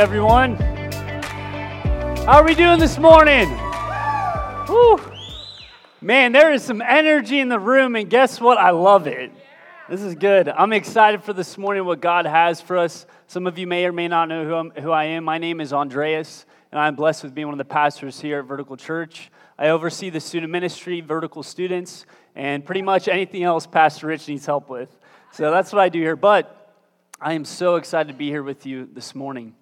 everyone. How are we doing this morning? Woo. Man, there is some energy in the room, and guess what? I love it. This is good. I'm excited for this morning, what God has for us. Some of you may or may not know who, I'm, who I am. My name is Andreas, and I'm blessed with being one of the pastors here at Vertical Church. I oversee the student ministry, vertical students, and pretty much anything else Pastor Rich needs help with. So that's what I do here. But I am so excited to be here with you this morning.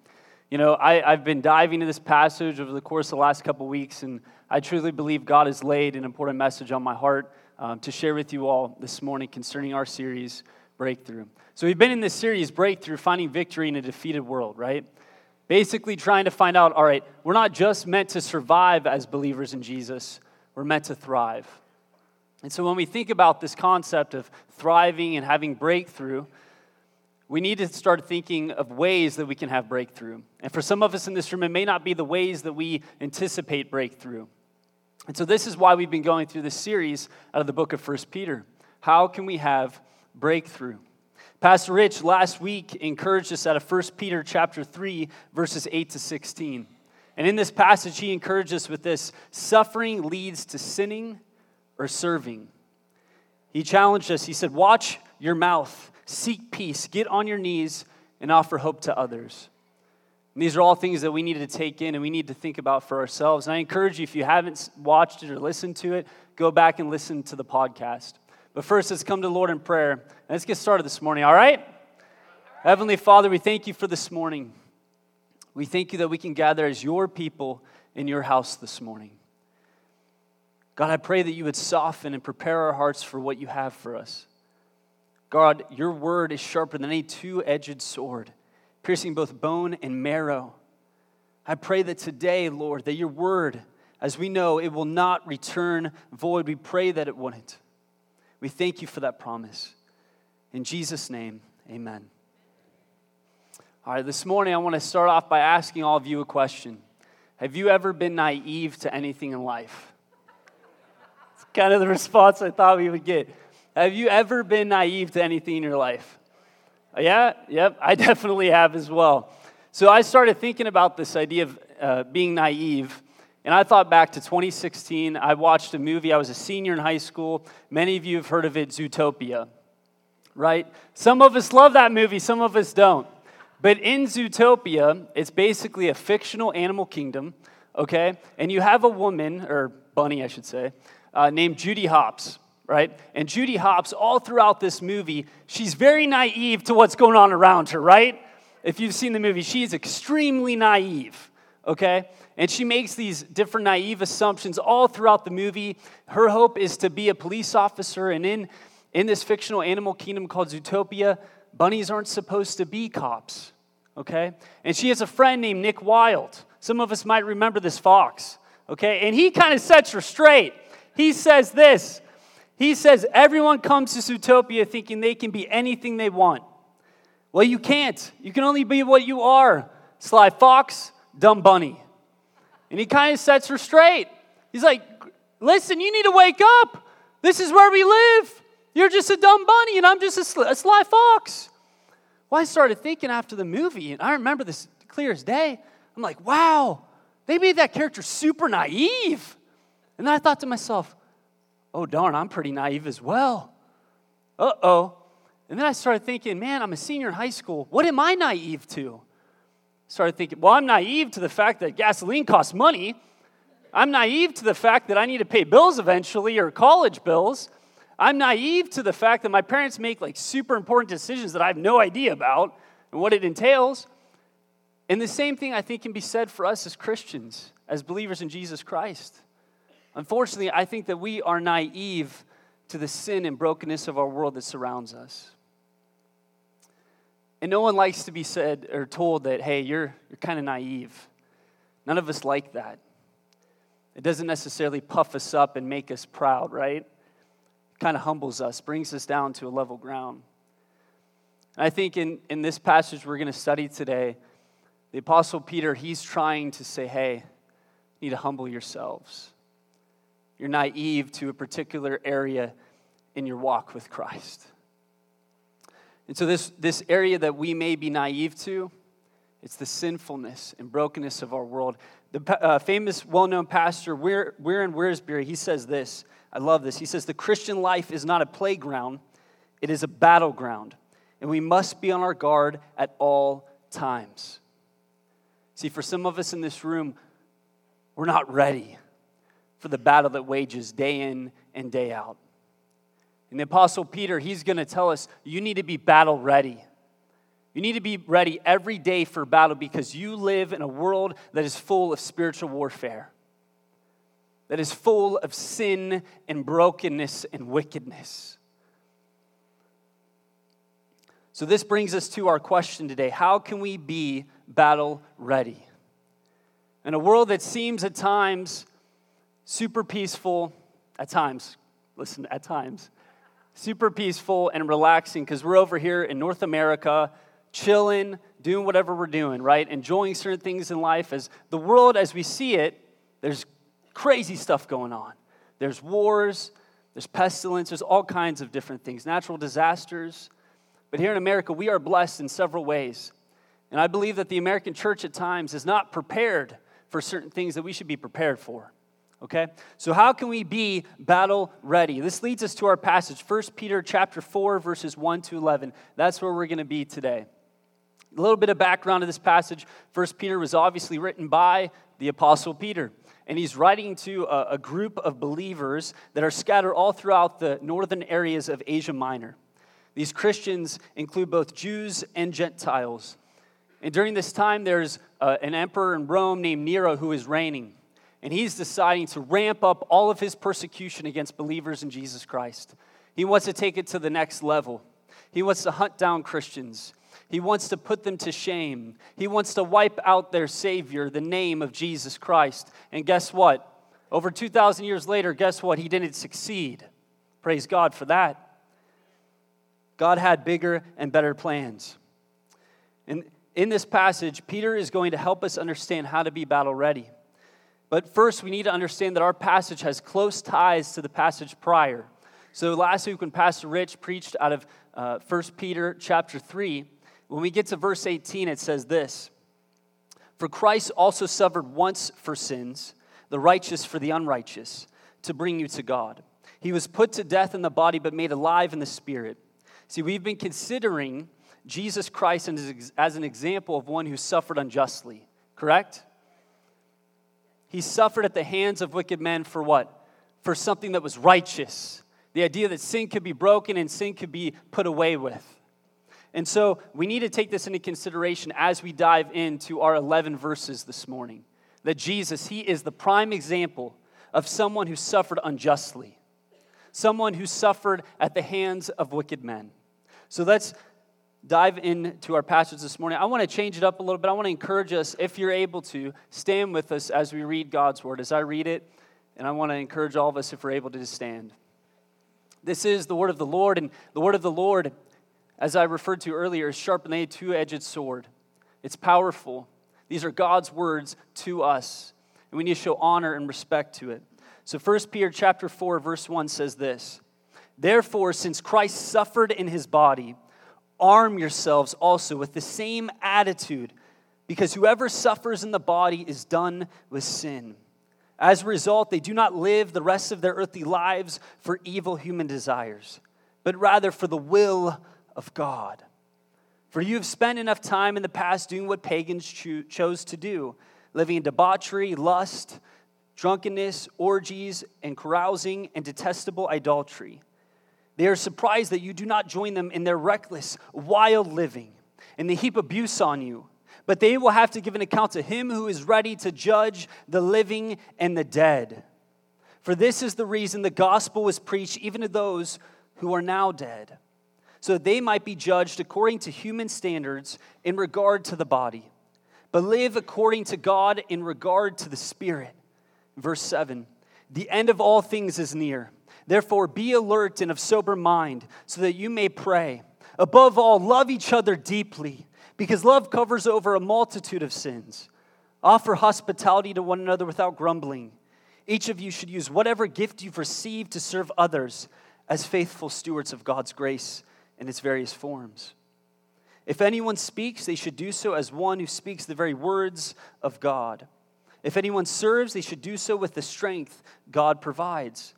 You know, I, have been diving into this passage over the course of the last couple weeks, and I truly believe God has laid an important message on my heart um, to share with you all this morning concerning our series, Breakthrough. So, we've been in this series, Breakthrough, finding victory in a defeated world, right? Basically, trying to find out all right, we're not just meant to survive as believers in Jesus, we're meant to thrive. And so, when we think about this concept of thriving and having breakthrough, we need to start thinking of ways that we can have breakthrough. And for some of us in this room, it may not be the ways that we anticipate breakthrough. And so, this is why we've been going through this series out of the book of First Peter. How can we have breakthrough? Pastor Rich last week encouraged us out of 1 Peter chapter 3, verses 8 to 16. And in this passage, he encouraged us with this suffering leads to sinning or serving. He challenged us. He said, Watch your mouth seek peace, get on your knees, and offer hope to others. And these are all things that we need to take in and we need to think about for ourselves. And I encourage you, if you haven't watched it or listened to it, go back and listen to the podcast. But first, let's come to the Lord in prayer. And let's get started this morning, all right? Heavenly Father, we thank you for this morning. We thank you that we can gather as your people in your house this morning. God, I pray that you would soften and prepare our hearts for what you have for us. God, your word is sharper than any two edged sword, piercing both bone and marrow. I pray that today, Lord, that your word, as we know, it will not return void. We pray that it wouldn't. We thank you for that promise. In Jesus' name, amen. All right, this morning I want to start off by asking all of you a question Have you ever been naive to anything in life? It's kind of the response I thought we would get. Have you ever been naive to anything in your life? Yeah, yep, I definitely have as well. So I started thinking about this idea of uh, being naive, and I thought back to 2016. I watched a movie, I was a senior in high school. Many of you have heard of it, Zootopia, right? Some of us love that movie, some of us don't. But in Zootopia, it's basically a fictional animal kingdom, okay? And you have a woman, or bunny, I should say, uh, named Judy Hopps right? And Judy Hopps, all throughout this movie, she's very naive to what's going on around her, right? If you've seen the movie, she's extremely naive, okay? And she makes these different naive assumptions all throughout the movie. Her hope is to be a police officer, and in, in this fictional animal kingdom called Zootopia, bunnies aren't supposed to be cops, okay? And she has a friend named Nick Wilde. Some of us might remember this fox, okay? And he kind of sets her straight. He says this he says everyone comes to Zootopia thinking they can be anything they want. Well, you can't. You can only be what you are sly fox, dumb bunny. And he kind of sets her straight. He's like, listen, you need to wake up. This is where we live. You're just a dumb bunny, and I'm just a, sly, a sly fox. Well, I started thinking after the movie, and I remember this clear as day. I'm like, wow, they made that character super naive. And then I thought to myself, oh, darn, I'm pretty naive as well. Uh oh. And then I started thinking, man, I'm a senior in high school. What am I naive to? Started thinking, well, I'm naive to the fact that gasoline costs money. I'm naive to the fact that I need to pay bills eventually or college bills. I'm naive to the fact that my parents make like super important decisions that I have no idea about and what it entails. And the same thing I think can be said for us as Christians, as believers in Jesus Christ. Unfortunately, I think that we are naive to the sin and brokenness of our world that surrounds us. And no one likes to be said or told that, hey, you're, you're kind of naive. None of us like that. It doesn't necessarily puff us up and make us proud, right? It kind of humbles us, brings us down to a level ground. And I think in, in this passage we're going to study today, the Apostle Peter, he's trying to say, hey, you need to humble yourselves. You're naive to a particular area in your walk with Christ. And so, this, this area that we may be naive to It's the sinfulness and brokenness of our world. The uh, famous, well known pastor, Warren Wiersbe, he says this. I love this. He says, The Christian life is not a playground, it is a battleground. And we must be on our guard at all times. See, for some of us in this room, we're not ready for the battle that wages day in and day out. And the Apostle Peter, he's going to tell us you need to be battle ready. You need to be ready every day for battle because you live in a world that is full of spiritual warfare, that is full of sin and brokenness and wickedness. So, this brings us to our question today How can we be battle ready? In a world that seems at times super peaceful, at times, listen, at times, super peaceful and relaxing because we're over here in North America, chilling, doing whatever we're doing, right? Enjoying certain things in life. As the world, as we see it, there's crazy stuff going on. There's wars, there's pestilence, there's all kinds of different things, natural disasters. But here in America, we are blessed in several ways. And I believe that the American church at times is not prepared for certain things that we should be prepared for. Okay? So how can we be battle ready? This leads us to our passage, 1 Peter chapter 4 verses 1 to 11. That's where we're going to be today. A little bit of background of this passage. 1 Peter was obviously written by the apostle Peter and he's writing to a, a, group of believers that are scattered all throughout the northern areas of Asia Minor. These Christians include both Jews and Gentiles. And during this time, there's uh, an emperor in Rome named Nero who is reigning. And he's deciding to ramp up all of his persecution against believers in Jesus Christ. He wants to take it to the next level. He wants to hunt down Christians. He wants to put them to shame. He wants to wipe out their Savior, the name of Jesus Christ. And guess what? Over 2,000 years later, guess what? He didn't succeed. Praise God for that. God had bigger and better plans. And in this passage, Peter is going to help us understand how to be battle ready. But first, we need to understand that our passage has close ties to the passage prior. So last week, when Pastor Rich preached out of uh, 1 Peter chapter 3, when we get to verse 18, it says this For Christ also suffered once for sins, the righteous for the unrighteous, to bring you to God. He was put to death in the body, but made alive in the spirit. See, we've been considering Jesus Christ as an example of one who suffered unjustly, correct? He suffered at the hands of wicked men for what? For something that was righteous. The idea that sin could be broken and sin could be put away with. And so we need to take this into consideration as we dive into our 11 verses this morning. That Jesus, He is the prime example of someone who suffered unjustly, someone who suffered at the hands of wicked men. So let's dive into our passage this morning, I want to change it up a little bit. I want to encourage us, if you're able to, stand with us as we read God's word, as I read it. And I want to encourage all of us, if we're able to, stand. This is the word of the Lord, and the word of the Lord, as I referred to earlier, is sharper than a two edged sword. It's powerful. These are God's words to us, and we need to show honor and respect to it. So 1 Peter chapter 4, verse 1 says this Therefore, since Christ suffered in his body, arm yourselves also with the same attitude, because whoever suffers in the body is done with sin. As a result, they do not live the rest of their earthly lives for evil human desires, but rather for the will of God. For you have spent enough time in the past doing what pagans cho- chose to do, living in debauchery, lust, drunkenness, orgies, and carousing, and detestable idolatry. They are surprised that you do not join them in their reckless, wild living, and they heap abuse on you. But they will have to give an account to him who is ready to judge the living and the dead. For this is the reason the gospel was preached even to those who are now dead, so that they might be judged according to human standards in regard to the body, but live according to God in regard to the spirit. Verse 7 The end of all things is near. Therefore, be alert and of sober mind, so that you may pray. Above all, love each other deeply, because love covers over a multitude of sins. Offer hospitality to one another without grumbling. Each of you should use whatever gift you've received to serve others as faithful stewards of God's grace in its various forms. If anyone speaks, they should do so as one who speaks the very words of God. If anyone serves, they should do so with the strength God provides,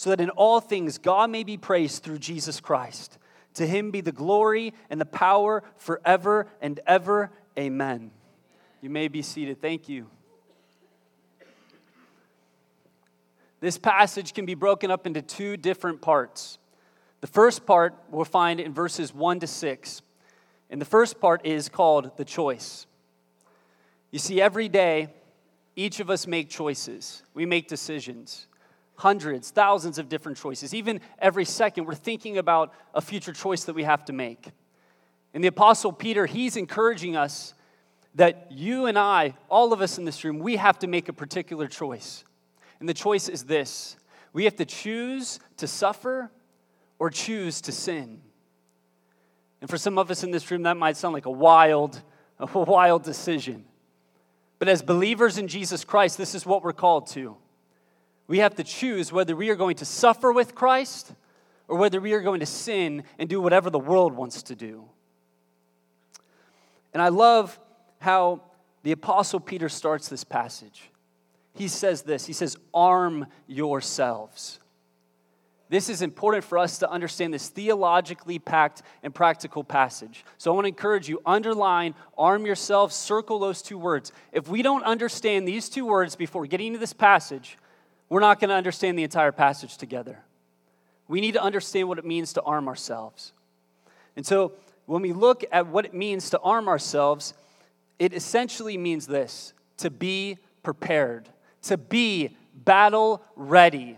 so that in all things God may be praised through Jesus Christ. To him be the glory and the power forever and ever. Amen. You may be seated. Thank you. This passage can be broken up into two different parts. The first part we'll find in verses 1 to 6. And the first part is called the choice. You see, every day, each of us make choices, we make decisions. Hundreds, thousands of different choices. Even every second, we're thinking about a future choice that we have to make. And the Apostle Peter, he's encouraging us that you and I, all of us in this room, we have to make a particular choice. And the choice is this we have to choose to suffer or choose to sin. And for some of us in this room, that might sound like a wild, a wild decision. But as believers in Jesus Christ, this is what we're called to. We have to choose whether we are going to suffer with Christ or whether we are going to sin and do whatever the world wants to do. And I love how the Apostle Peter starts this passage. He says this He says, Arm yourselves. This is important for us to understand this theologically packed and practical passage. So I want to encourage you underline, arm yourselves, circle those two words. If we don't understand these two words before getting into this passage, we're not going to understand the entire passage together. We need to understand what it means to arm ourselves. And so when we look at what it means to arm ourselves, it essentially means this to be prepared, to be battle ready.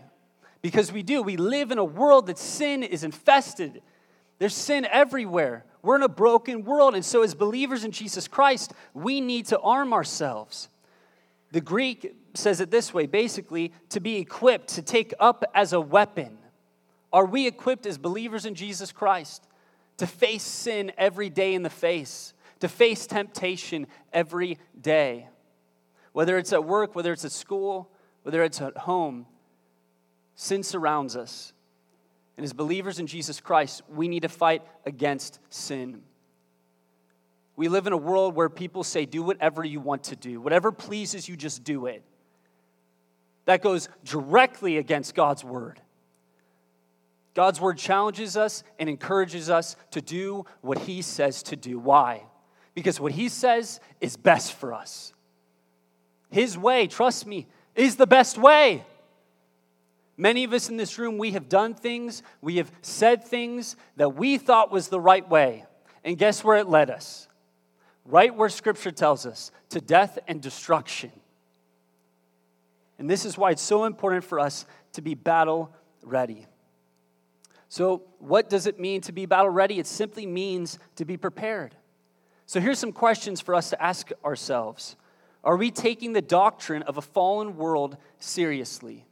Because we do. We live in a world that sin is infested. There's sin everywhere. We're in a broken world. And so, as believers in Jesus Christ, we need to arm ourselves. The Greek says it this way basically, to be equipped, to take up as a weapon. Are we equipped as believers in Jesus Christ to face sin every day in the face, to face temptation every day? Whether it's at work, whether it's at school, whether it's at home, Sin surrounds us. And as believers in Jesus Christ, we need to fight against sin. We live in a world where people say, do whatever you want to do. Whatever pleases you, just do it. That goes directly against God's word. God's word challenges us and encourages us to do what he says to do. Why? Because what he says is best for us. His way, trust me, is the best way. Many of us in this room, we have done things, we have said things that we thought was the right way. And guess where it led us? Right where Scripture tells us to death and destruction. And this is why it's so important for us to be battle ready. So, what does it mean to be battle ready? It simply means to be prepared. So, here's some questions for us to ask ourselves Are we taking the doctrine of a fallen world seriously?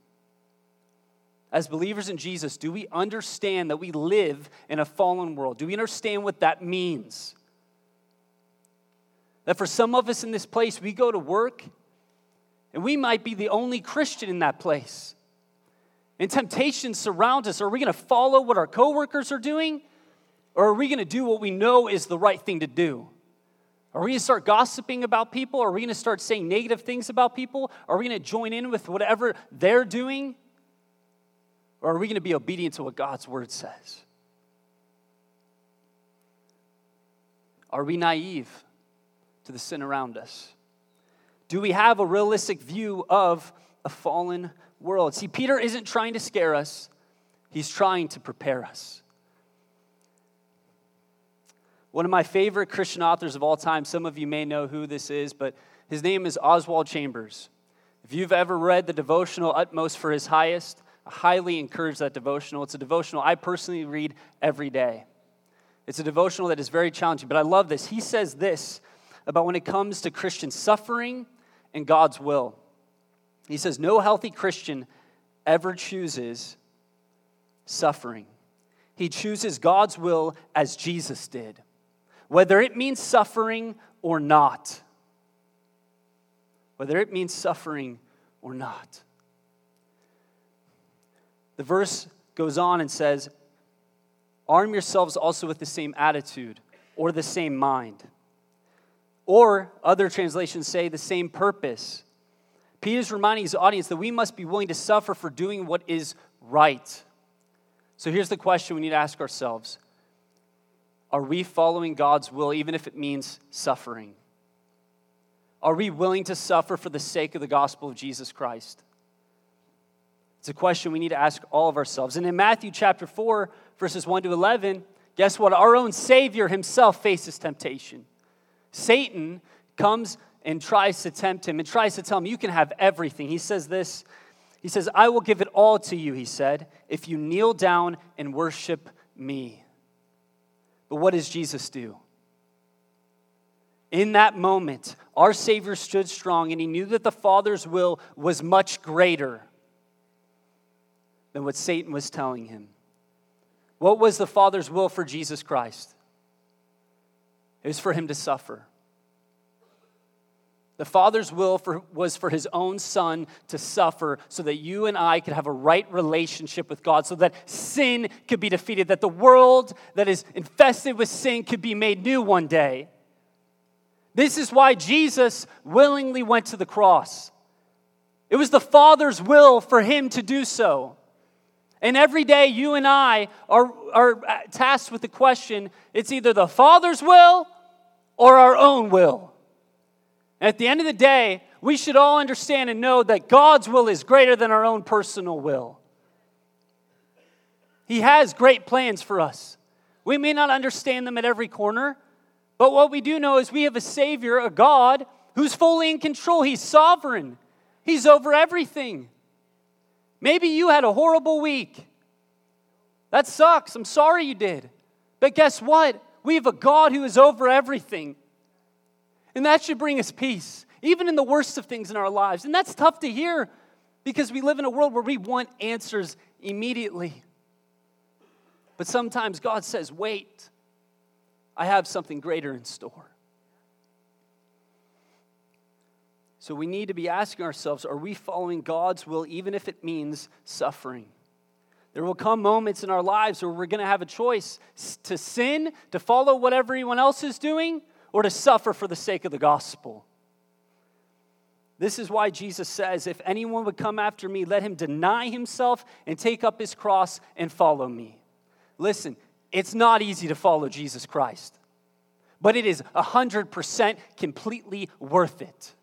as believers in Jesus, do we understand that we live in a fallen world? Do we understand what that means? That for some of us in this place, we go to work and we might be the only Christian in that place. And temptations surround us. Are we going to follow what our coworkers are doing? Or are we going to do what we know is the right thing to do? Are we going to start gossiping about people? Are we going to start saying negative things about people? Are we going to join in with whatever they're doing? Or are we going to be obedient to what God's word says? Are we naive to the sin around us? Do we have a realistic view of a fallen world? See, Peter isn't trying to scare us, he's trying to prepare us. One of my favorite Christian authors of all time, some of you may know who this is, but his name is Oswald Chambers. If you've ever read the devotional Utmost for His Highest, I highly encourage that devotional. It's a devotional I personally read every day. It's a devotional that is very challenging, but I love this. He says this about when it comes to Christian suffering and God's will. He says, No healthy Christian ever chooses suffering. He chooses God's will as Jesus did, whether it means suffering or not. Whether it means suffering or not. The verse goes on and says, Arm yourselves also with the same attitude, or the same mind. Or other translations say the same purpose. Peter's reminding his audience that we must be willing to suffer for doing what is right. So here's the question we need to ask ourselves Are we following God's will, even if it means suffering? Are we willing to suffer for the sake of the gospel of Jesus Christ? It's a question we need to ask all of ourselves. And in Matthew chapter 4, verses 1 to 11, guess what? Our own Savior himself faces temptation. Satan comes and tries to tempt him and tries to tell him, You can have everything. He says this He says, I will give it all to you, he said, if you kneel down and worship me. But what does Jesus do? In that moment, our Savior stood strong and he knew that the Father's will was much greater than what Satan was telling him. What was the Father's will for Jesus Christ? It was for him to suffer. The Father's will for, was for his own Son to suffer so that you and I could have a right relationship with God, so that sin could be defeated, that the world that is infested with sin could be made new one day. This is why Jesus willingly went to the cross. It was the Father's will for him to do so. And every day, you and I are, are tasked with the question it's either the Father's will or our own will. At the end of the day, we should all understand and know that God's will is greater than our own personal will. He has great plans for us. We may not understand them at every corner, but what we do know is we have a Savior, a God, who's fully in control. He's sovereign, He's over everything. Maybe you had a horrible week. That sucks. I'm sorry you did. But guess what? We have a God who is over everything. And that should bring us peace, even in the worst of things in our lives. And that's tough to hear because we live in a world where we want answers immediately. But sometimes God says, wait, I have something greater in store. So we need to be asking ourselves are we following God's will, even if it means suffering? There will come moments in our lives where we're going to have a choice to sin, to follow what everyone else is doing, or to suffer for the sake of the gospel. This is why Jesus says, If anyone would come after me, let him deny himself and take up his cross and follow me. Listen, it's not easy to follow Jesus Christ, but it is 100% completely worth it.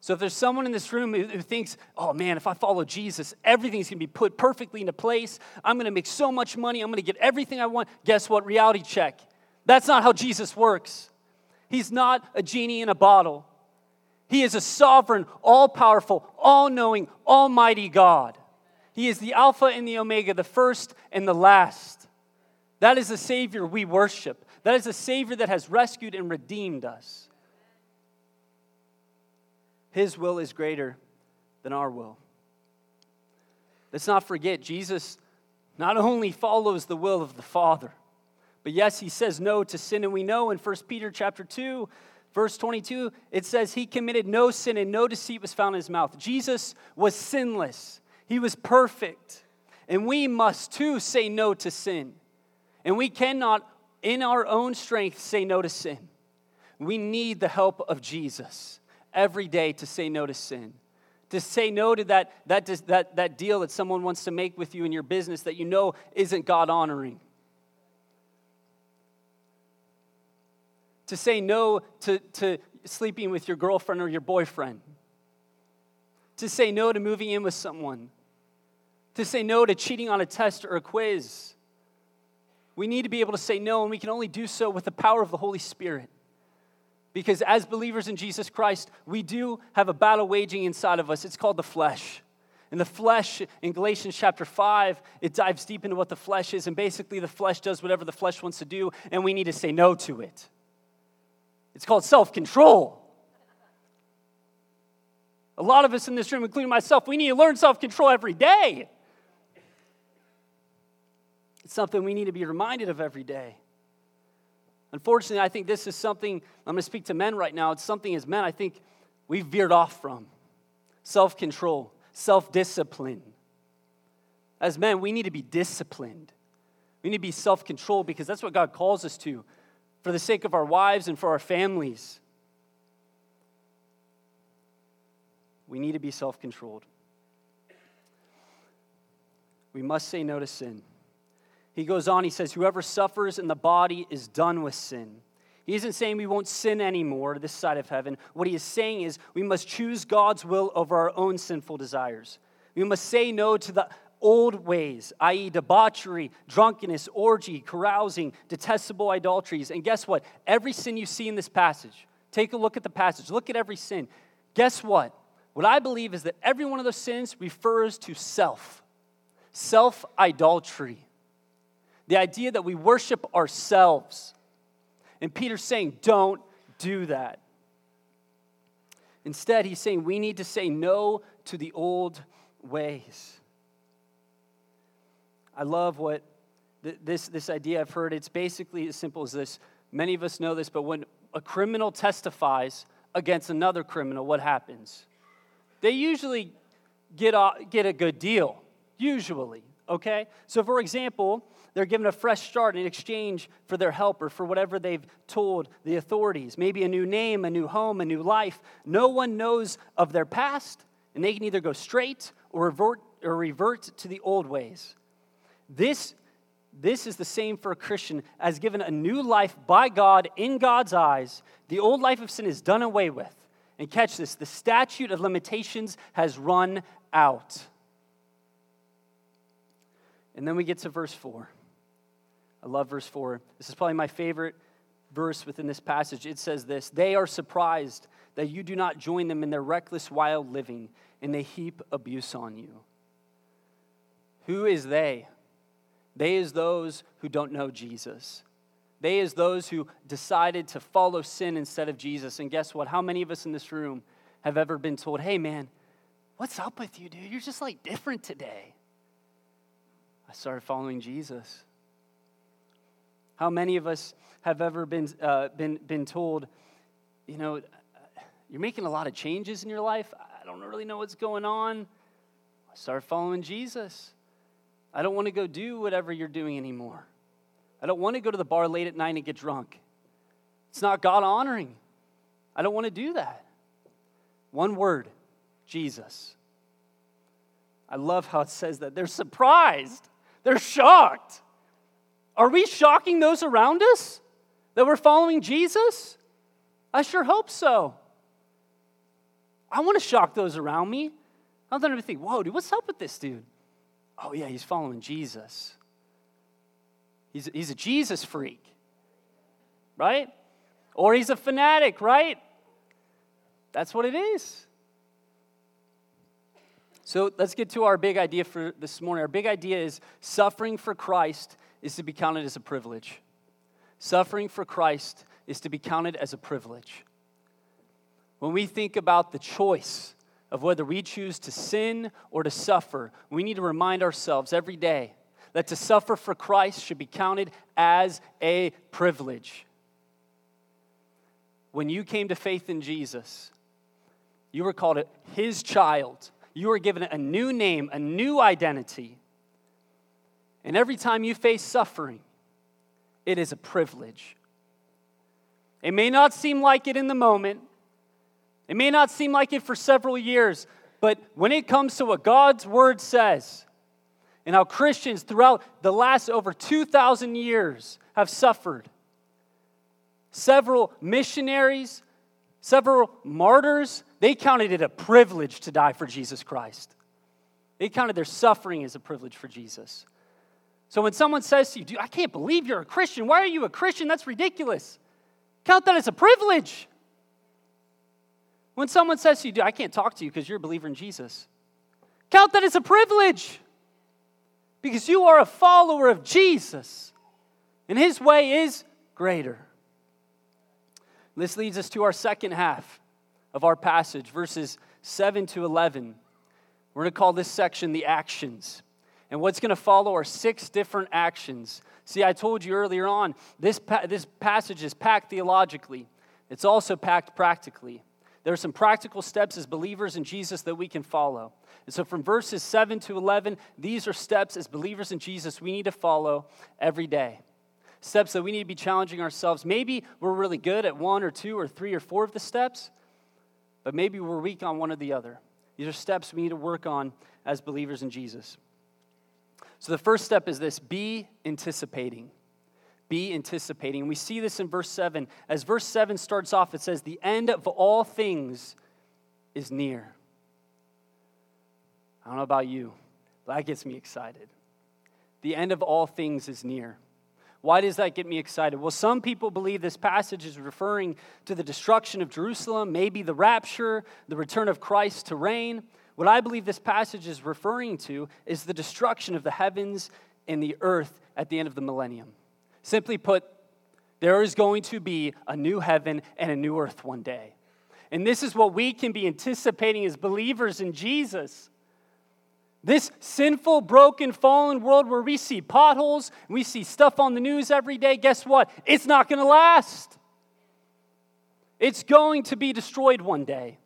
So if there's someone in this room who, thinks, oh man, if I follow Jesus, everything's gonna be put perfectly into place. I'm gonna make so much money. I'm gonna get everything I want. Guess what? Reality check. That's not how Jesus works. He's not a genie in a bottle. He is a sovereign, all powerful, all knowing, almighty God. He is the Alpha and the Omega, the first and the last. That is the Savior we worship. That is the Savior that has rescued and redeemed us. His will is greater than our will. Let's not forget, Jesus not only follows the will of the Father, but yes, he says no to sin. And we know in 1 Peter chapter 2, verse 22, it says he committed no sin and no deceit was found in his mouth. Jesus was sinless, he was perfect. And we must too say no to sin. And we cannot, in our own strength, say no to sin. We need the help of Jesus every day to say no to sin. To say no to that, that, that, that deal that someone wants to make with you in your business that you know isn't God honoring. To say no to, to sleeping with your girlfriend or your boyfriend. To say no to moving in with someone. To say no to cheating on a test or a quiz. We need to be able to say no, and we can only do so with the power of the Holy Spirit. Because as believers in Jesus Christ, we do have a battle waging inside of us. It's called the flesh. And the flesh, in Galatians chapter 5, it dives deep into what the flesh is. And basically, the flesh does whatever the flesh wants to do, and we need to say no to it. It's called self control. A lot of us in this room, including myself, we need to learn self control every day. It's something we need to be reminded of every day. Unfortunately, I think this is something, I'm going to speak to men right now. It's something as men I think we've veered off from self control, self discipline. As men, we need to be disciplined. We need to be self controlled because that's what God calls us to for the sake of our wives and for our families. We need to be self controlled. We must say no to sin. He goes on, he says, Whoever suffers in the body is done with sin. He isn't saying we won't sin anymore this side of heaven. What he is saying is we must choose God's will over our own sinful desires. We must say no to the old ways, i.e., debauchery, drunkenness, orgy, carousing, detestable idolatries. And guess what? Every sin you see in this passage, take a look at the passage, look at every sin. Guess what? What I believe is that every one of those sins refers to self, self idolatry. The idea that we worship ourselves. And Peter's saying, don't do that. Instead, he's saying we need to say no to the old ways. I love what this, this idea I've heard. It's basically as simple as this. Many of us know this, but when a criminal testifies against another criminal, what happens? They usually get a, get a good deal, usually, okay? So, for example, they're given a fresh start in exchange for their help or for whatever they've told the authorities. Maybe a new name, a new home, a new life. No one knows of their past, and they can either go straight or revert, or revert to the old ways. This, this is the same for a Christian as given a new life by God in God's eyes. The old life of sin is done away with. And catch this the statute of limitations has run out. And then we get to verse 4. I love verse 4. This is probably my favorite verse within this passage. It says this They are surprised that you do not join them in their reckless, wild living, and they heap abuse on you. Who is they? They is those who don't know Jesus. They is those who decided to follow sin instead of Jesus. And guess what? How many of us in this room have ever been told, hey man, what's up with you, dude? You're just like different today. I started following Jesus. How many of us have ever been, uh, been, been told, you know, you're making a lot of changes in your life? I don't really know what's going on. I started following Jesus. I don't want to go do whatever you're doing anymore. I don't want to go to the bar late at night and get drunk. It's not God honoring. I don't want to do that. One word Jesus. I love how it says that. They're surprised, they're shocked. Are we shocking those around us that we're following Jesus? I sure hope so. I want to shock those around me. I don't think, whoa, dude, what's up with this dude? Oh, yeah, he's following Jesus. He's, he's a Jesus freak, right? Or he's a fanatic, right? That's what it is. So let's get to our big idea for this morning. Our big idea is suffering for Christ is to be counted as a privilege. Suffering for Christ is to be counted as a privilege. When we think about the choice of whether we choose to sin or to suffer, we need to remind ourselves every day that to suffer for Christ should be counted as a privilege. When you came to faith in Jesus, you were called his child. You were given a new name, a new identity. And every time you face suffering, it is a privilege. It may not seem like it in the moment, it may not seem like it for several years, but when it comes to what God's word says, and how Christians throughout the last over 2,000 years have suffered, several missionaries, several martyrs, they counted it a privilege to die for Jesus Christ. They counted their suffering as a privilege for Jesus. So when someone says to you, Dude, I can't believe you're a Christian. Why are you a Christian? That's ridiculous. Count that as a privilege. When someone says to you, I can't talk to you because you're a believer in Jesus, count that as a privilege because you are a follower of Jesus and his way is greater. This leads us to our second half of our passage, verses 7 to 11. We're going to call this section the actions. And what's going to follow are six different actions. See, I told you earlier on, this, pa- this passage is packed theologically, it's also packed practically. There are some practical steps as believers in Jesus that we can follow. And so, from verses 7 to 11, these are steps as believers in Jesus we need to follow every day. Steps that we need to be challenging ourselves. Maybe we're really good at one or two or three or four of the steps, but maybe we're weak on one or the other. These are steps we need to work on as believers in Jesus. So, the first step is this be anticipating. Be anticipating. We see this in verse 7. As verse 7 starts off, it says, The end of all things is near. I don't know about you, but that gets me excited. The end of all things is near. Why does that get me excited? Well, some people believe this passage is referring to the destruction of Jerusalem, maybe the rapture, the return of Christ to reign. What I believe this passage is referring to is the destruction of the heavens and the earth at the end of the millennium. Simply put, there is going to be a new heaven and a new earth one day. And this is what we can be anticipating as believers in Jesus. This sinful, broken, fallen world where we see potholes, we see stuff on the news every day, guess what? It's not going to last. It's going to be destroyed one day.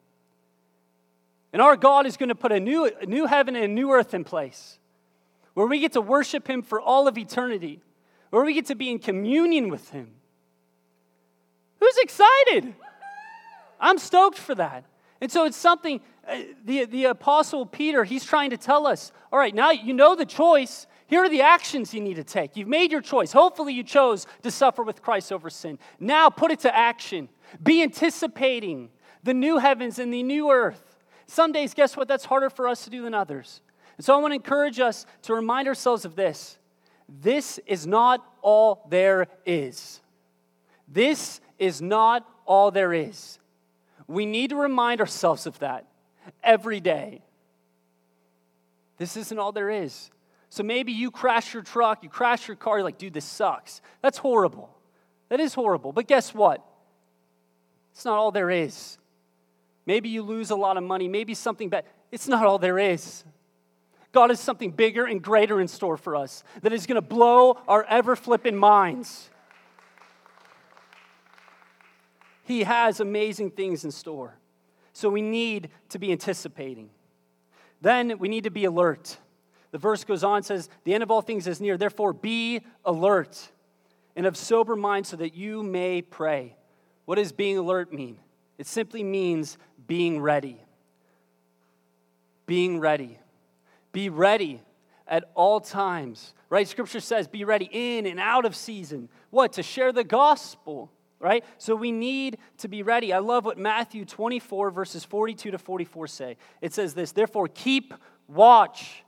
And our God is going to put a new, a new heaven and a new earth in place where we get to worship Him for all of eternity, where we get to be in communion with Him. Who's excited? I'm stoked for that. And so it's something, uh, the, the Apostle Peter, he's trying to tell us all right, now you know the choice. Here are the actions you need to take. You've made your choice. Hopefully, you chose to suffer with Christ over sin. Now, put it to action. Be anticipating the new heavens and the new earth. Some days, guess what? That's harder for us to do than others. And so I want to encourage us to remind ourselves of this this is not all there is. This is not all there is. We need to remind ourselves of that every day. This isn't all there is. So maybe you crash your truck, you crash your car, you're like, dude, this sucks. That's horrible. That is horrible. But guess what? It's not all there is. Maybe you lose a lot of money, maybe something bad. It's not all there is. God has something bigger and greater in store for us that is going to blow our ever flipping minds. He has amazing things in store. So we need to be anticipating. Then we need to be alert. The verse goes on says, "The end of all things is near. Therefore be alert and of sober mind so that you may pray." What does being alert mean? It simply means being ready. Being ready. Be ready at all times, right? Scripture says, be ready in and out of season. What? To share the gospel, right? So we need to be ready. I love what Matthew 24, verses 42 to 44 say. It says this Therefore, keep watch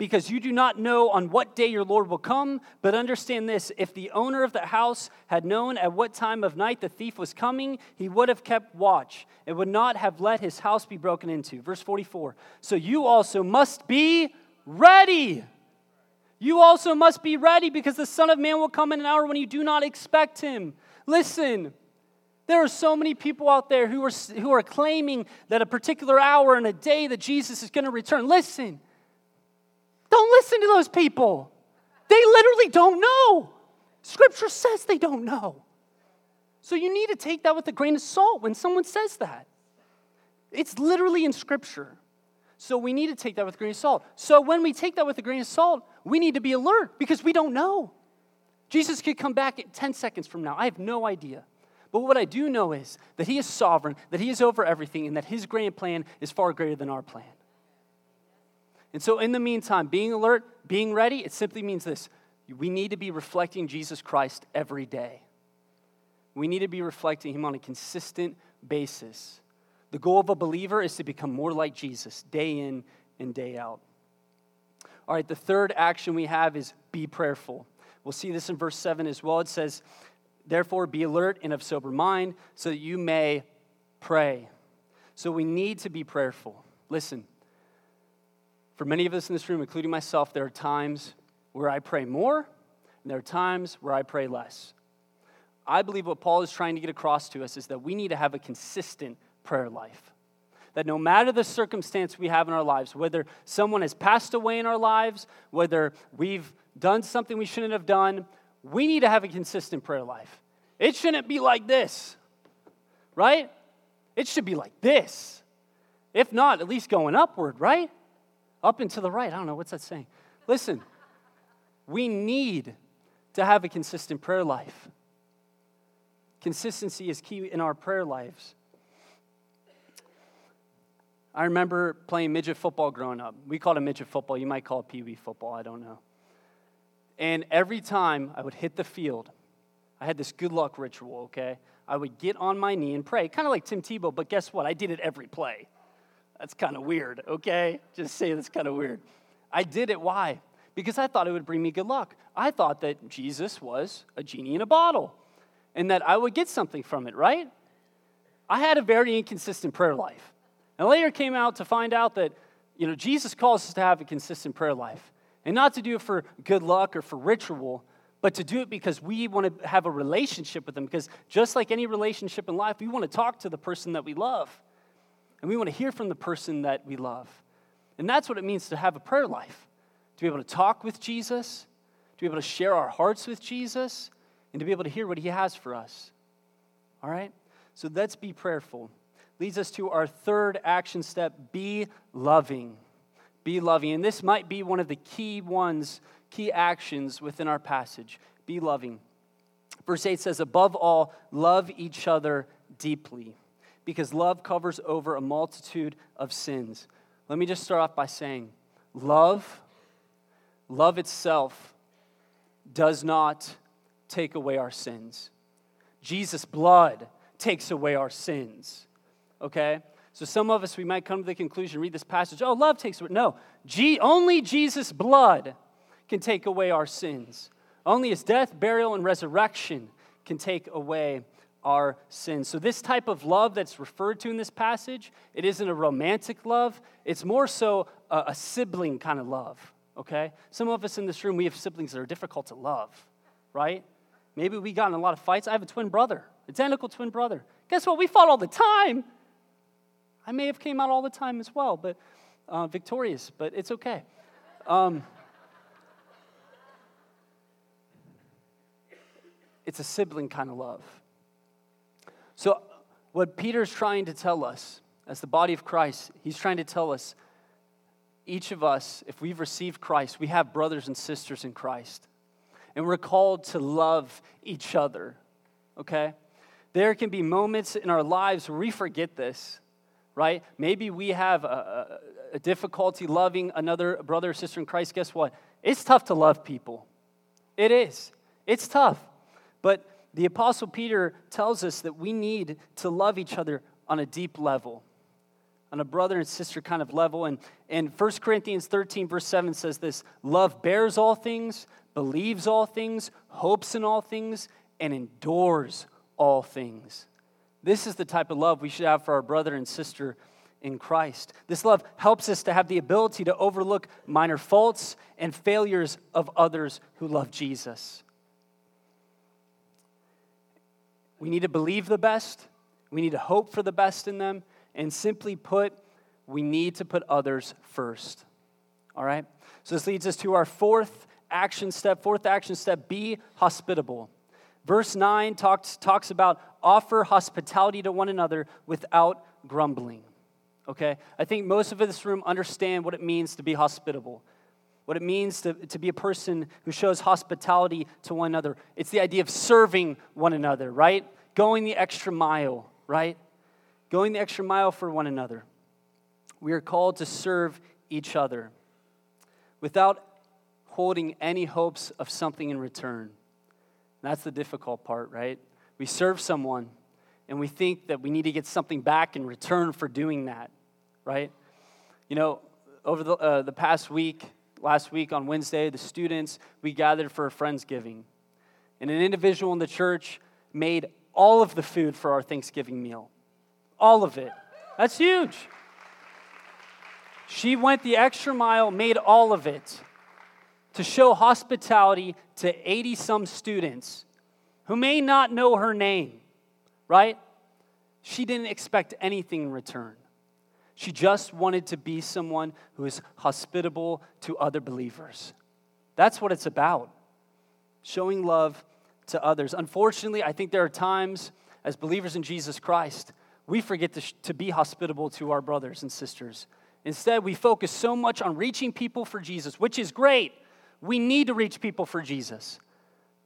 because you do not know on what day your Lord will come. But understand this if the owner of the house had known at what time of night the thief was coming, he would have kept watch and would not have let his house be broken into. Verse 44 So you also must be ready. You also must be ready because the Son of Man will come in an hour when you do not expect him. Listen, there are so many people out there who are, who are claiming that a particular hour and a day that Jesus is going to return. Listen, don't listen to those people. They literally don't know. Scripture says they don't know. So you need to take that with a grain of salt when someone says that. It's literally in Scripture. So we need to take that with a grain of salt. So when we take that with a grain of salt, we need to be alert because we don't know. Jesus could come back 10 seconds from now. I have no idea. But what I do know is that He is sovereign, that He is over everything, and that His grand plan is far greater than our plan. And so, in the meantime, being alert, being ready, it simply means this we need to be reflecting Jesus Christ every day. We need to be reflecting Him on a consistent basis. The goal of a believer is to become more like Jesus day in and day out. All right, the third action we have is be prayerful. We'll see this in verse 7 as well. It says, Therefore, be alert and of sober mind so that you may pray. So we need to be prayerful. Listen, for many of us in this room, including myself, there are times where I pray more, and there are times where I pray less. I believe what Paul is trying to get across to us is that we need to have a consistent prayer life. That no matter the circumstance we have in our lives, whether someone has passed away in our lives, whether we've done something we shouldn't have done, we need to have a consistent prayer life. It shouldn't be like this, right? It should be like this. If not, at least going upward, right? Up and to the right. I don't know. What's that saying? Listen, we need to have a consistent prayer life. Consistency is key in our prayer lives. I remember playing midget football growing up. We called it midget football. You might call it pee football. I don't know. And every time I would hit the field, I had this good luck ritual, okay? I would get on my knee and pray, kind of like Tim Tebow, but guess what? I did it every play. That's kind of weird, okay? Just say that's kind of weird. I did it. Why? Because I thought it would bring me good luck. I thought that Jesus was a genie in a bottle and that I would get something from it, right? I had a very inconsistent prayer life. And later came out to find out that, you know, Jesus calls us to have a consistent prayer life. And not to do it for good luck or for ritual, but to do it because we want to have a relationship with them. Because just like any relationship in life, we want to talk to the person that we love. And we want to hear from the person that we love. And that's what it means to have a prayer life to be able to talk with Jesus, to be able to share our hearts with Jesus, and to be able to hear what he has for us. All right? So let's be prayerful leads us to our third action step be loving. Be loving. And this might be one of the key ones, key actions within our passage. Be loving. Verse 8 says, Above all, love each other deeply, because love covers over a multitude of sins. Let me just start off by saying, love, love itself does not take away our sins. Jesus' blood takes away our sins okay? So some of us, we might come to the conclusion, read this passage, oh, love takes away. No, G- only Jesus' blood can take away our sins. Only his death, burial, and resurrection can take away our sins. So this type of love that's referred to in this passage, it isn't a romantic love. It's more so a, a sibling kind of love, okay? Some of us in this room, we have siblings that are difficult to love, right? Maybe we got in a lot of fights. I have a twin brother, identical twin brother. Guess what? We fought all the time. I may have came out all the time as well, but uh, victorious, but it's okay. Um, it's a sibling kind of love. So, what Peter's trying to tell us as the body of Christ, he's trying to tell us each of us, if we've received Christ, we have brothers and sisters in Christ. And we're called to love each other, okay? There can be moments in our lives where we forget this right? Maybe we have a, a, a difficulty loving another brother or sister in Christ. Guess what? It's tough to love people. It is. It's tough. But the Apostle Peter tells us that we need to love each other on a deep level, on a brother and sister kind of level. And, and 1 Corinthians 13, verse 7 says this Love bears all things, believes all things, hopes in all things, and endures all things. This is the type of love we should have for our brother and sister in Christ. This love helps us to have the ability to overlook minor faults and failures of others who love Jesus. We need to believe the best, we need to hope for the best in them, and simply put, we need to put others first. All right? So this leads us to our fourth action step. Fourth action step be hospitable. Verse 9 talks, talks about offer hospitality to one another without grumbling. Okay? I think most of this room understand what it means to be hospitable, what it means to, to be a person who shows hospitality to one another. It's the idea of serving one another, right? Going the extra mile, right? Going the extra mile for one another. We are called to serve each other without holding any hopes of something in return. That's the difficult part, right? We serve someone and we think that we need to get something back in return for doing that, right? You know, over the, uh, the past week, last week on Wednesday, the students, we gathered for a Friendsgiving. And an individual in the church made all of the food for our Thanksgiving meal. All of it. That's huge. She went the extra mile, made all of it to show hospitality to 80 some students who may not know her name, right? She didn't expect anything in return. She just wanted to be someone who is hospitable to other believers. That's what it's about showing love to others. Unfortunately, I think there are times as believers in Jesus Christ we forget to, to be hospitable to our brothers and sisters. Instead, we focus so much on reaching people for Jesus, which is great. We need to reach people for Jesus,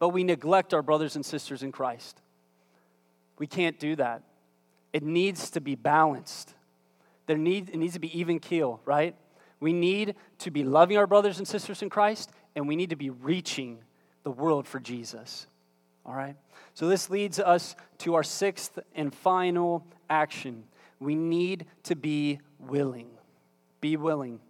but we neglect our brothers and sisters in Christ. We can't do that. It needs to be balanced. There need, it needs to be even keel, right? We need to be loving our brothers and sisters in Christ, and we need to be reaching the world for Jesus. All right? So this leads us to our sixth and final action. We need to be willing. Be willing.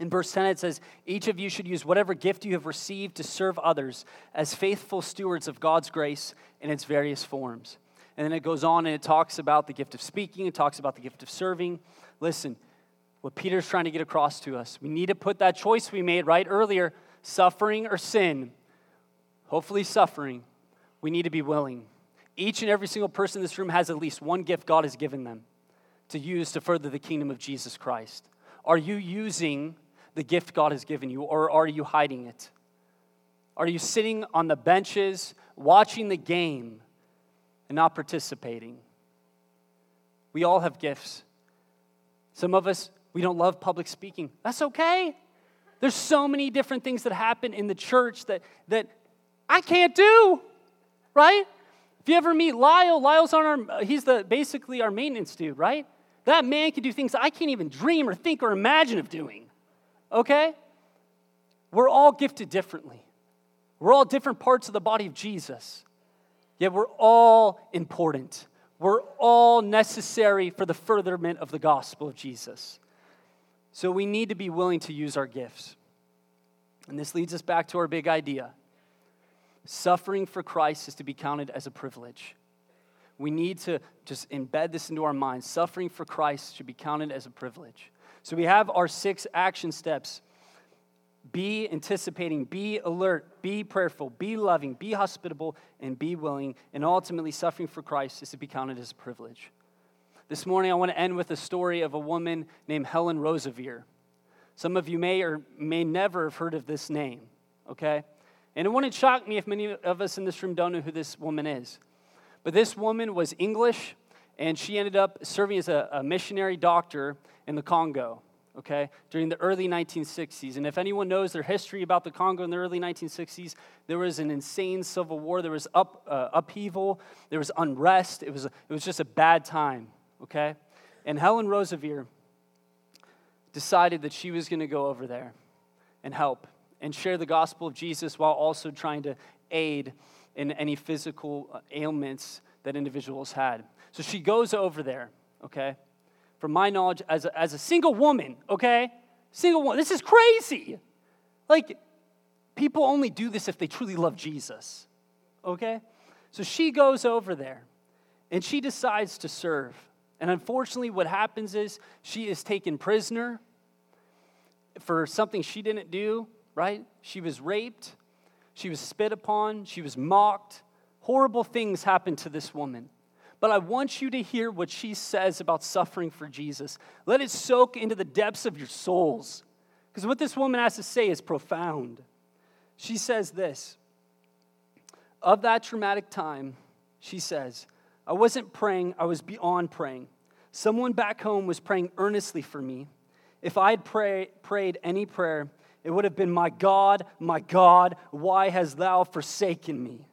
In verse 10, it says, Each of you should use whatever gift you have received to serve others as faithful stewards of God's grace in its various forms. And then it goes on and it talks about the gift of speaking, it talks about the gift of serving. Listen, what Peter's trying to get across to us, we need to put that choice we made right earlier suffering or sin, hopefully suffering. We need to be willing. Each and every single person in this room has at least one gift God has given them to use to further the kingdom of Jesus Christ. Are you using the gift God has given you, or are you hiding it? Are you sitting on the benches watching the game and not participating? We all have gifts. Some of us, we don't love public speaking. That's okay. There's so many different things that happen in the church that, that I can't do, right? If you ever meet Lyle, Lyle's on our, uh, he's the, basically our maintenance dude, right? That man can do things I can't even dream or think or imagine of doing. Okay? We're all gifted differently. We're all different parts of the body of Jesus. Yet we're all important. We're all necessary for the furtherment of the gospel of Jesus. So we need to be willing to use our gifts. And this leads us back to our big idea. Suffering for Christ is to be counted as a privilege. We need to just embed this into our minds. Suffering for Christ should be counted as a privilege. So we have our six action steps be anticipating, be alert, be prayerful, be loving, be hospitable, and be willing. And ultimately, suffering for Christ is to be counted as a privilege. This morning, I want to end with a story of a woman named Helen Roseveare. Some of you may or may never have heard of this name, okay? And it wouldn't shock me if many of us in this room don't know who this woman is. But this woman was English, and she ended up serving as a, a missionary doctor in the Congo, okay, during the early 1960s. And if anyone knows their history about the Congo in the early 1960s, there was an insane civil war, there was up, uh, upheaval, there was unrest. It was, it was just a bad time, okay? And Helen Roseveare decided that she was going to go over there and help and share the gospel of Jesus while also trying to aid in any physical uh, ailments that individuals had. So she goes over there, okay? From my knowledge, as a, as a single woman, okay? Single woman. This is crazy. Like, people only do this if they truly love Jesus, okay? So she goes over there and she decides to serve. And unfortunately, what happens is she is taken prisoner for something she didn't do, right? She was raped she was spit upon, she was mocked. Horrible things happened to this woman. But I want you to hear what she says about suffering for Jesus. Let it soak into the depths of your souls. Because what this woman has to say is profound. She says this Of that traumatic time, she says, I wasn't praying, I was beyond praying. Someone back home was praying earnestly for me. If I'd pray, prayed any prayer, it would have been, My God, my God, why hast thou forsaken me?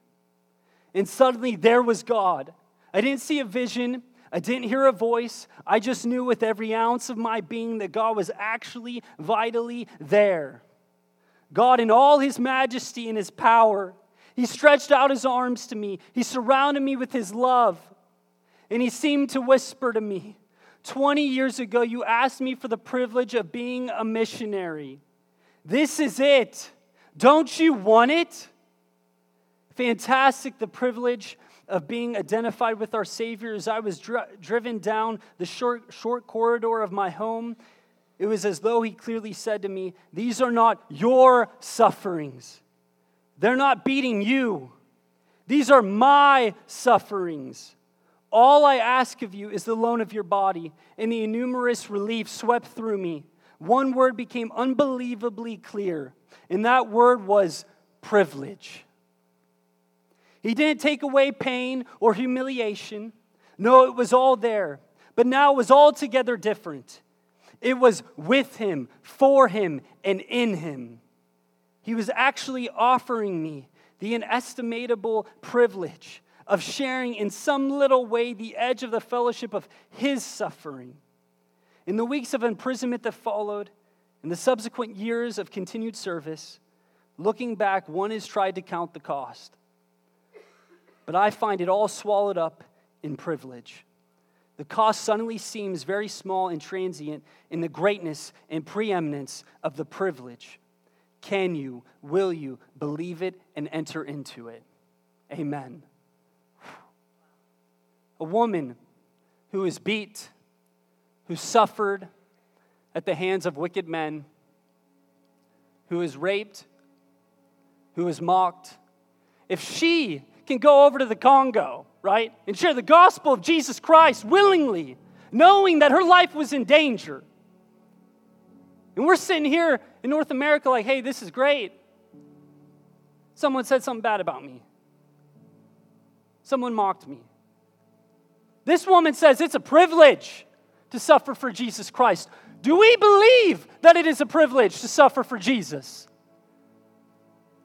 And suddenly there was God. I didn't see a vision. I didn't hear a voice. I just knew with every ounce of my being that God was actually vitally there. God, in all his majesty and his power, he stretched out his arms to me. He surrounded me with his love. And he seemed to whisper to me 20 years ago, you asked me for the privilege of being a missionary. This is it. Don't you want it? Fantastic, the privilege of being identified with our Savior as I was dri- driven down the short, short corridor of my home. It was as though He clearly said to me, These are not your sufferings. They're not beating you. These are my sufferings. All I ask of you is the loan of your body, and the innumerous relief swept through me one word became unbelievably clear, and that word was privilege. He didn't take away pain or humiliation. No, it was all there, but now it was altogether different. It was with him, for him, and in him. He was actually offering me the inestimable privilege of sharing in some little way the edge of the fellowship of his suffering. In the weeks of imprisonment that followed, in the subsequent years of continued service, looking back, one has tried to count the cost. But I find it all swallowed up in privilege. The cost suddenly seems very small and transient in the greatness and preeminence of the privilege. Can you, will you believe it and enter into it? Amen. A woman who is beat, who suffered at the hands of wicked men, who is raped, who is mocked, if she can go over to the Congo, right, and share the gospel of Jesus Christ willingly, knowing that her life was in danger, and we're sitting here in North America like, hey, this is great. Someone said something bad about me. Someone mocked me. This woman says it's a privilege to suffer for Jesus Christ. Do we believe that it is a privilege to suffer for Jesus?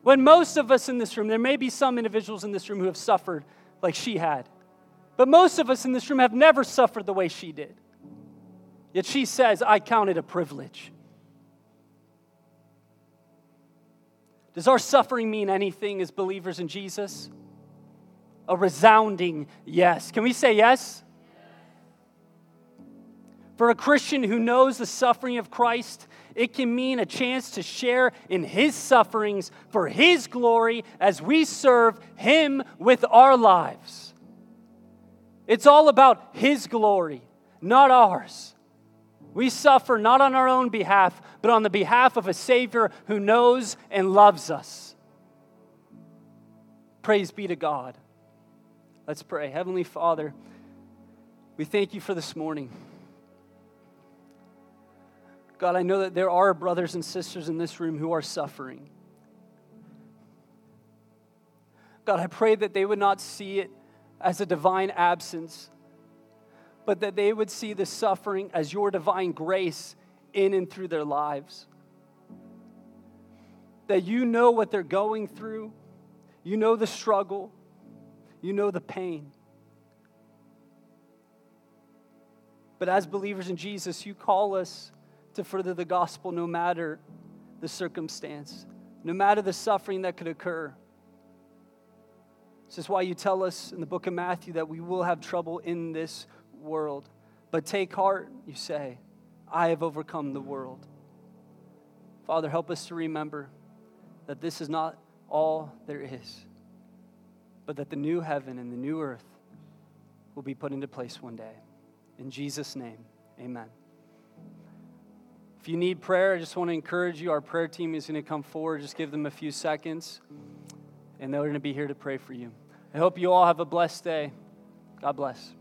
When most of us in this room, there may be some individuals in this room who have suffered like she had, but most of us in this room have never suffered the way she did. Yet she says, I count it a privilege. Does our suffering mean anything as believers in Jesus? A resounding yes. Can we say yes? For a Christian who knows the suffering of Christ, it can mean a chance to share in his sufferings for his glory as we serve him with our lives. It's all about his glory, not ours. We suffer not on our own behalf, but on the behalf of a Savior who knows and loves us. Praise be to God. Let's pray. Heavenly Father, we thank you for this morning. God, I know that there are brothers and sisters in this room who are suffering. God, I pray that they would not see it as a divine absence, but that they would see the suffering as your divine grace in and through their lives. That you know what they're going through, you know the struggle, you know the pain. But as believers in Jesus, you call us to further the gospel no matter the circumstance, no matter the suffering that could occur. This is why you tell us in the book of Matthew that we will have trouble in this world. But take heart, you say, I have overcome the world. Father, help us to remember that this is not all there is, but that the new heaven and the new earth will be put into place one day. In Jesus' name, amen. If you need prayer, I just want to encourage you. Our prayer team is going to come forward. Just give them a few seconds, and they're going to be here to pray for you. I hope you all have a blessed day. God bless.